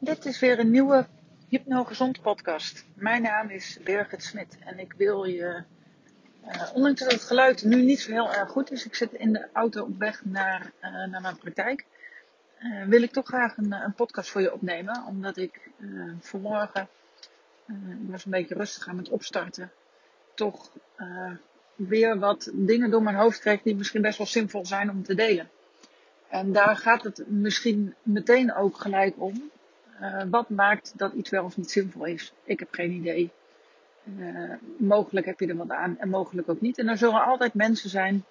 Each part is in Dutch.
Dit is weer een nieuwe Hypnogezond podcast. Mijn naam is Birgit Smit en ik wil je, uh, ondanks dat het geluid nu niet zo heel erg goed is, ik zit in de auto op weg naar, uh, naar mijn praktijk, uh, wil ik toch graag een, een, podcast voor je opnemen, omdat ik vanmorgen, ik was een beetje rustig aan het opstarten, toch weer wat dingen door mijn hoofd kreeg die misschien best wel simpel zijn om te delen. En daar gaat het misschien meteen ook gelijk om. Uh, wat maakt dat iets wel of niet zinvol is? Ik heb geen idee. Uh, mogelijk heb je er wat aan en mogelijk ook niet. En er zullen altijd mensen zijn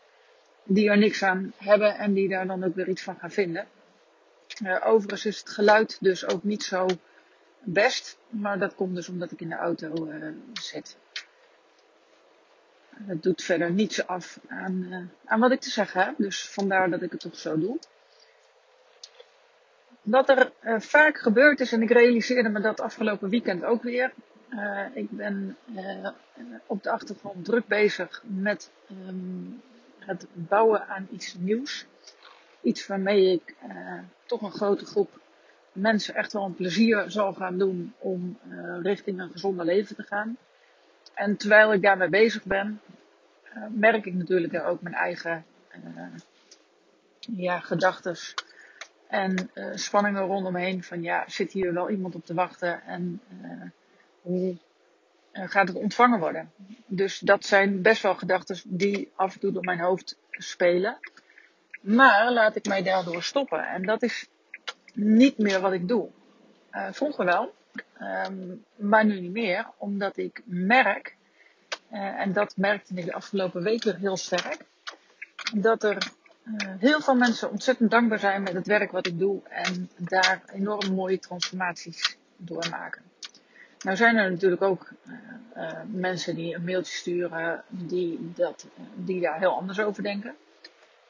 die er niks aan hebben en die daar dan ook weer iets van gaan vinden. Uh, overigens is het geluid dus ook niet zo best, maar dat komt dus omdat ik in de auto zit. Dat doet verder niets af aan, aan wat ik te zeggen heb, dus vandaar dat ik het toch zo doe wat er uh, vaak gebeurd is, en ik realiseerde me dat afgelopen weekend ook weer. Uh, ik ben uh, op de achtergrond druk bezig met um, het bouwen aan iets nieuws. Iets waarmee ik toch een grote groep mensen echt wel een plezier zal gaan doen om richting een gezonder leven te gaan. En terwijl ik daarmee bezig ben, merk ik natuurlijk ook mijn eigen ja, gedachten en uh, spanningen rondomheen van ja, zit hier wel iemand op te wachten en uh, hoe uh, gaat het ontvangen worden? Dus dat zijn best wel gedachten die af en toe door mijn hoofd spelen. Maar laat ik mij daardoor stoppen. En dat is niet meer wat ik doe. vroeger wel, um, maar nu niet meer, omdat ik merk, en dat merkte ik de afgelopen week weer heel sterk, dat er heel veel mensen ontzettend dankbaar zijn met het werk wat ik doe en daar enorm mooie transformaties doormaken. Nou zijn er natuurlijk ook uh, uh, mensen die een mailtje sturen die, dat, die daar heel anders over denken.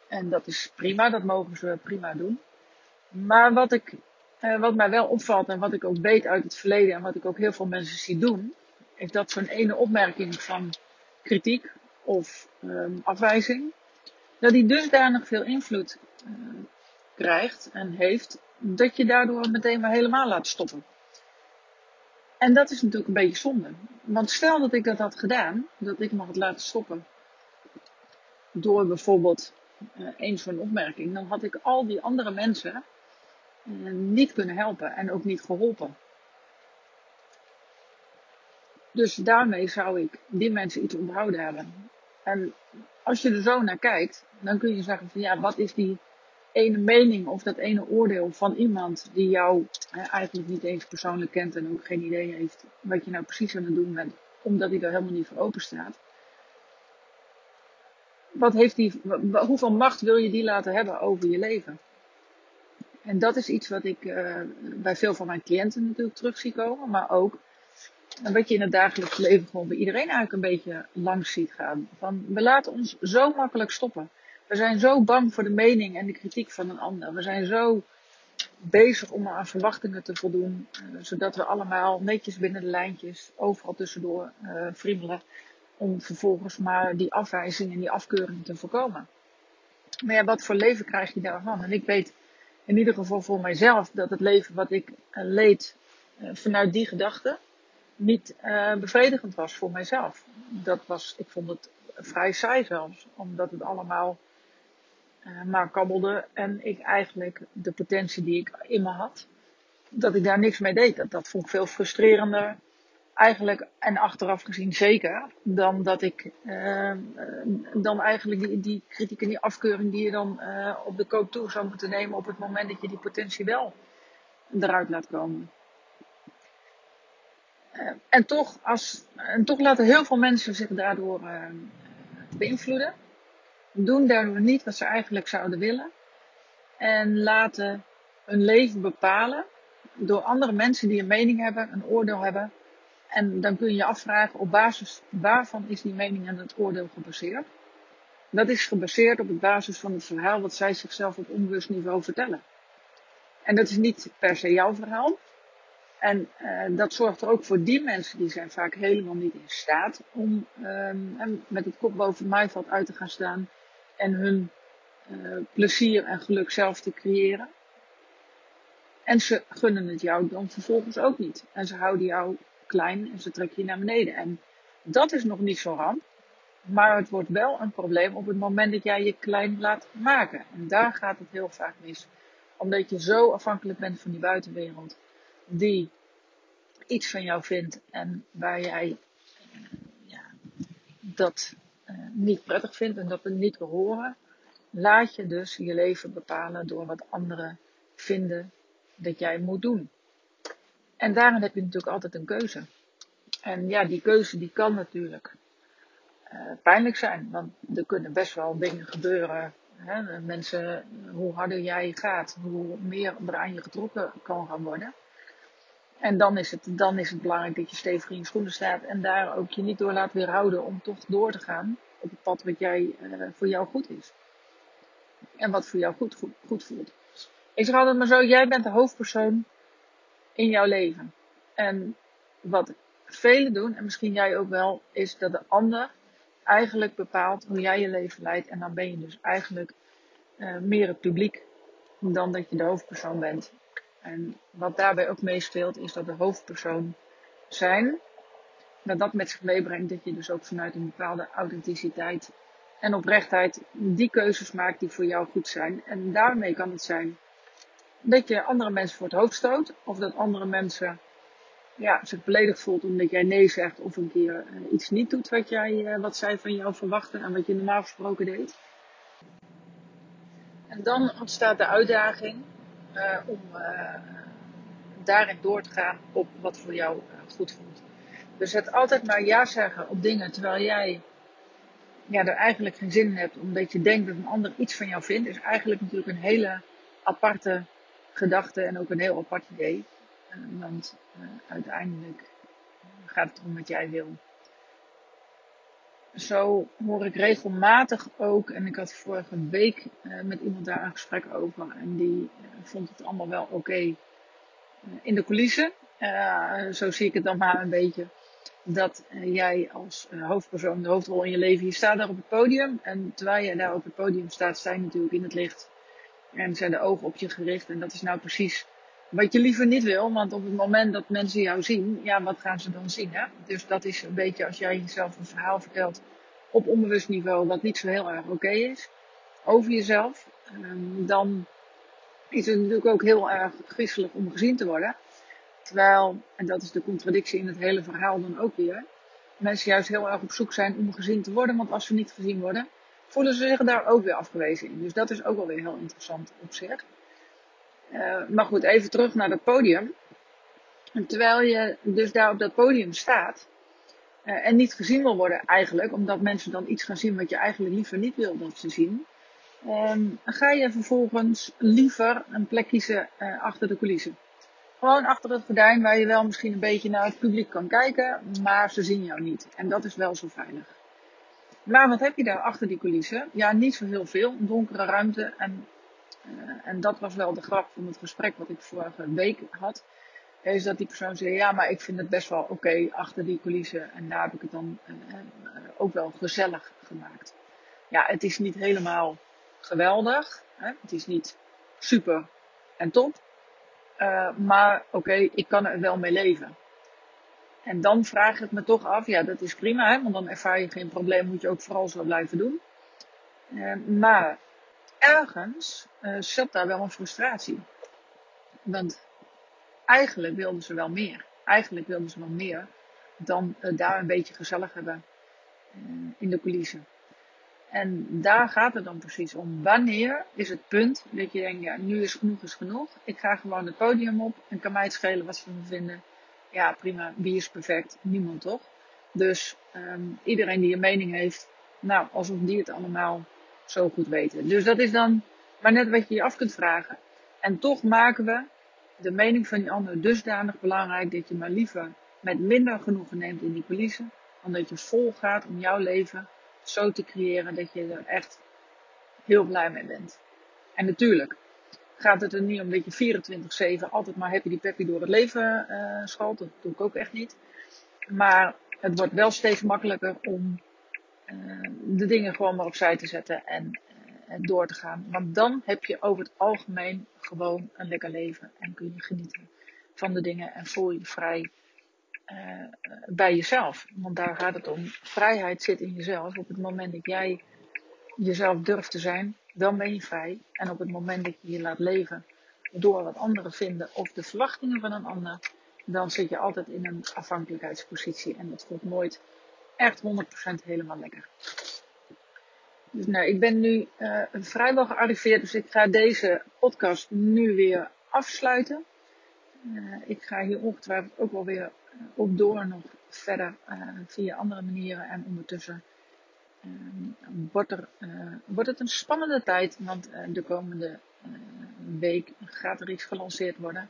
En dat is prima, dat mogen ze prima doen. Maar wat, ik, wat mij wel opvalt en wat ik ook weet uit het verleden en wat ik ook heel veel mensen zie doen, is dat zo'n ene opmerking van kritiek of um, afwijzing, dat die dusdanig veel invloed uh, krijgt en heeft, dat je daardoor meteen maar helemaal laat stoppen. En dat is natuurlijk een beetje zonde. Want stel dat ik dat had gedaan, dat ik me had laten stoppen door bijvoorbeeld uh, één zo'n opmerking, dan had ik al die andere mensen uh, niet kunnen helpen en ook niet geholpen. Dus daarmee zou ik die mensen iets onthouden hebben. En als je er zo naar kijkt, dan kun je zeggen van ja, wat is die ene mening of dat ene oordeel van iemand die jou hè, eigenlijk niet eens persoonlijk kent en ook geen idee heeft wat je nou precies aan het doen bent, omdat hij er helemaal niet voor open staat. Wat heeft die, hoeveel macht wil je die laten hebben over je leven? En dat is iets wat ik uh, bij veel van mijn cliënten natuurlijk terug zie komen, maar ook en wat je in het dagelijks leven gewoon bij iedereen eigenlijk een beetje langs ziet gaan. Van, we laten ons zo makkelijk stoppen. We zijn zo bang voor de mening en de kritiek van een ander. We zijn zo bezig om aan verwachtingen te voldoen. Uh, zodat we allemaal netjes binnen de lijntjes overal tussendoor uh. Om vervolgens maar die afwijzing en die afkeuring te voorkomen. Maar ja, wat voor leven krijg je daarvan? En ik weet in ieder geval voor mijzelf dat het leven wat ik uh, leed vanuit die gedachte niet uh, bevredigend was voor mijzelf. Dat was, ik vond het vrij saai zelfs, omdat het allemaal uh, maar kabbelde en ik eigenlijk de potentie die ik in me had, dat ik daar niks mee deed. Dat, dat vond ik veel frustrerender, eigenlijk en achteraf gezien zeker, dan dat ik, uh, dan eigenlijk die, die kritiek en die afkeuring die je dan op de koop toe zou moeten nemen op het moment dat je die potentie wel eruit laat komen. Uh, en, toch als, en toch laten heel veel mensen zich daardoor uh, beïnvloeden. Doen daardoor niet wat ze eigenlijk zouden willen. En laten hun leven bepalen door andere mensen die een mening hebben, een oordeel hebben. En dan kun je je afvragen op basis waarvan is die mening en het oordeel gebaseerd. Dat is gebaseerd op basis van het verhaal wat zij zichzelf op onbewust niveau vertellen. En dat is niet per se jouw verhaal. En uh, dat zorgt er ook voor die mensen, die zijn vaak helemaal niet in staat om um, met het kop boven maaiveld uit te gaan staan en hun uh, plezier en geluk zelf te creëren. En ze gunnen het jou dan vervolgens ook niet. En ze houden jou klein en ze trekken je naar beneden. En dat is nog niet zo ramp. Maar het wordt wel een probleem op het moment dat jij je klein laat maken. En daar gaat het heel vaak mis. Omdat je zo afhankelijk bent van die buitenwereld. Die iets van jou vindt en waar jij uh, ja, dat uh, niet prettig vindt en dat het niet horen. Laat je dus je leven bepalen door wat anderen vinden dat jij moet doen. En daarin heb je natuurlijk altijd een keuze. En ja, die keuze die kan natuurlijk uh, pijnlijk zijn. Want er kunnen best wel dingen gebeuren. Hè? Mensen, hoe harder jij gaat, hoe meer er aan je getrokken kan gaan worden. En dan is, het, dan is het belangrijk dat je stevig in je schoenen staat en daar ook je niet door laat weerhouden om toch door te gaan op het pad wat jij, uh, voor jou goed is. En wat voor jou goed, goed, voelt. Ik zeg altijd maar zo, jij bent de hoofdpersoon in jouw leven. En wat velen doen, en misschien jij ook wel, is dat de ander eigenlijk bepaalt hoe jij je leven leidt. En dan ben je dus eigenlijk uh, meer het publiek dan dat je de hoofdpersoon bent. En wat daarbij ook meespeelt, is dat de hoofdpersoon zijn, dat dat met zich meebrengt dat je dus ook vanuit een bepaalde authenticiteit en oprechtheid die keuzes maakt die voor jou goed zijn. En daarmee kan het zijn dat je andere mensen voor het hoofd stoot, of dat andere mensen ja, zich beledigd voelt omdat jij nee zegt of een keer uh, iets niet doet wat, jij, uh, wat zij van jou verwachten en wat je normaal gesproken deed. En dan ontstaat de uitdaging uh, om daarin door te gaan op wat voor jou goed voelt. Dus het altijd maar ja zeggen op dingen terwijl jij ja, er eigenlijk geen zin in hebt, omdat je denkt dat een ander iets van jou vindt, is eigenlijk natuurlijk een hele aparte gedachte en ook een heel apart idee. Want uiteindelijk gaat het om wat jij wil. Zo hoor ik regelmatig ook, en ik had vorige week uh, met iemand daar een gesprek over, en die vond het allemaal wel oké okay, in de coulissen. zo zie ik het dan maar een beetje dat jij als hoofdpersoon de hoofdrol in je leven, je staat daar op het podium. En terwijl je daar op het podium staat, sta je natuurlijk in het licht. En zijn de ogen op je gericht. En dat is nou precies wat je liever niet wil. Want op het moment dat mensen jou zien, ja, wat gaan ze dan zien? Hè? Dus dat is een beetje als jij jezelf een verhaal vertelt op onbewust niveau, wat niet zo heel erg oké is, over jezelf. Um, dan is het natuurlijk ook heel erg griezelig om gezien te worden. Terwijl, en dat is de contradictie in het hele verhaal dan ook weer, mensen juist heel erg op zoek zijn om gezien te worden. Want als ze niet gezien worden, voelen ze zich daar ook weer afgewezen in. Dus dat is ook wel weer heel interessant op zich. Uh, maar goed, even terug naar het podium. Terwijl je dus daar op dat podium staat uh, en niet gezien wil worden eigenlijk, omdat mensen dan iets gaan zien wat je eigenlijk liever niet wil dat ze zien, um, ga je vervolgens liever een plek kiezen uh, achter de coulissen. Gewoon achter het gordijn waar je wel misschien een beetje naar het publiek kan kijken, maar ze zien jou niet. En dat is wel zo veilig. Maar wat heb je daar achter die coulissen? Ja, niet zo heel veel. Een donkere ruimte. En, uh, en dat was wel de grap van het gesprek wat ik vorige week had. Is dat die persoon zei, ja, maar ik vind het best wel oké achter die coulissen. En daar heb ik het dan uh, uh, ook wel gezellig gemaakt. Ja, het is niet helemaal geweldig. Hè? Het is niet super en top. Maar oké, ik kan er wel mee leven. En dan vraag ik me toch af, ja, dat is prima, hè, want dan ervaar je geen probleem, moet je ook vooral zo blijven doen. Maar ergens uh, daar wel een frustratie. Want eigenlijk wilden ze wel meer. Eigenlijk wilden ze wel meer dan daar een beetje gezellig hebben in de coulissen. En daar gaat het dan precies om. Wanneer is het punt dat je denkt, ja, nu is genoeg is genoeg. Ik ga gewoon het podium op en kan mij het schelen wat ze me vinden. Ja, prima. Wie is perfect? Niemand toch? Dus um, iedereen die een mening heeft, nou, alsof die het allemaal zo goed weten. Dus dat is dan maar net wat je je af kunt vragen. En toch maken we de mening van die ander dusdanig belangrijk dat je maar liever met minder genoegen neemt in die coulissen, dan dat je vol gaat om jouw leven zo te creëren dat je er echt heel blij mee bent. En natuurlijk gaat het er niet om dat je 24-7 altijd maar happy die peppy door het leven uh, schalt. Dat doe ik ook echt niet. Maar het wordt wel steeds makkelijker om de dingen gewoon maar opzij te zetten en door te gaan. Want dan heb je over het algemeen gewoon een lekker leven. En kun je genieten van de dingen en voel je vrij uh, bij jezelf. Want daar gaat het om. Vrijheid zit in jezelf. Op het moment dat jij jezelf durft te zijn, dan ben je vrij. En op het moment dat je je laat leven door wat anderen vinden of de verwachtingen van een ander, dan zit je altijd in een afhankelijkheidspositie. En dat voelt nooit echt 100% helemaal lekker. Dus nou, ik ben nu uh, vrijwel gearriveerd, dus ik ga deze podcast nu weer afsluiten. Uh, ik ga hier ongetwijfeld ook wel weer op door nog verder via andere manieren. En ondertussen wordt, er, wordt het een spannende tijd, want de komende week gaat er iets gelanceerd worden.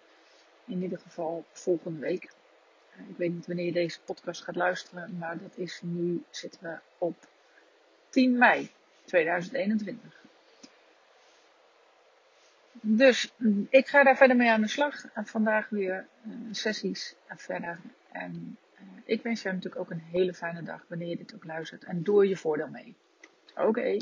In ieder geval volgende week. Ik weet niet wanneer je deze podcast gaat luisteren, maar dat is nu zitten we op 10 mei. 2021. Dus ik ga daar verder mee aan de slag. En vandaag weer uh, sessies verder. En uh, ik wens jou natuurlijk ook een hele fijne dag wanneer je dit ook luistert. En doe je voordeel mee. Oké, okay.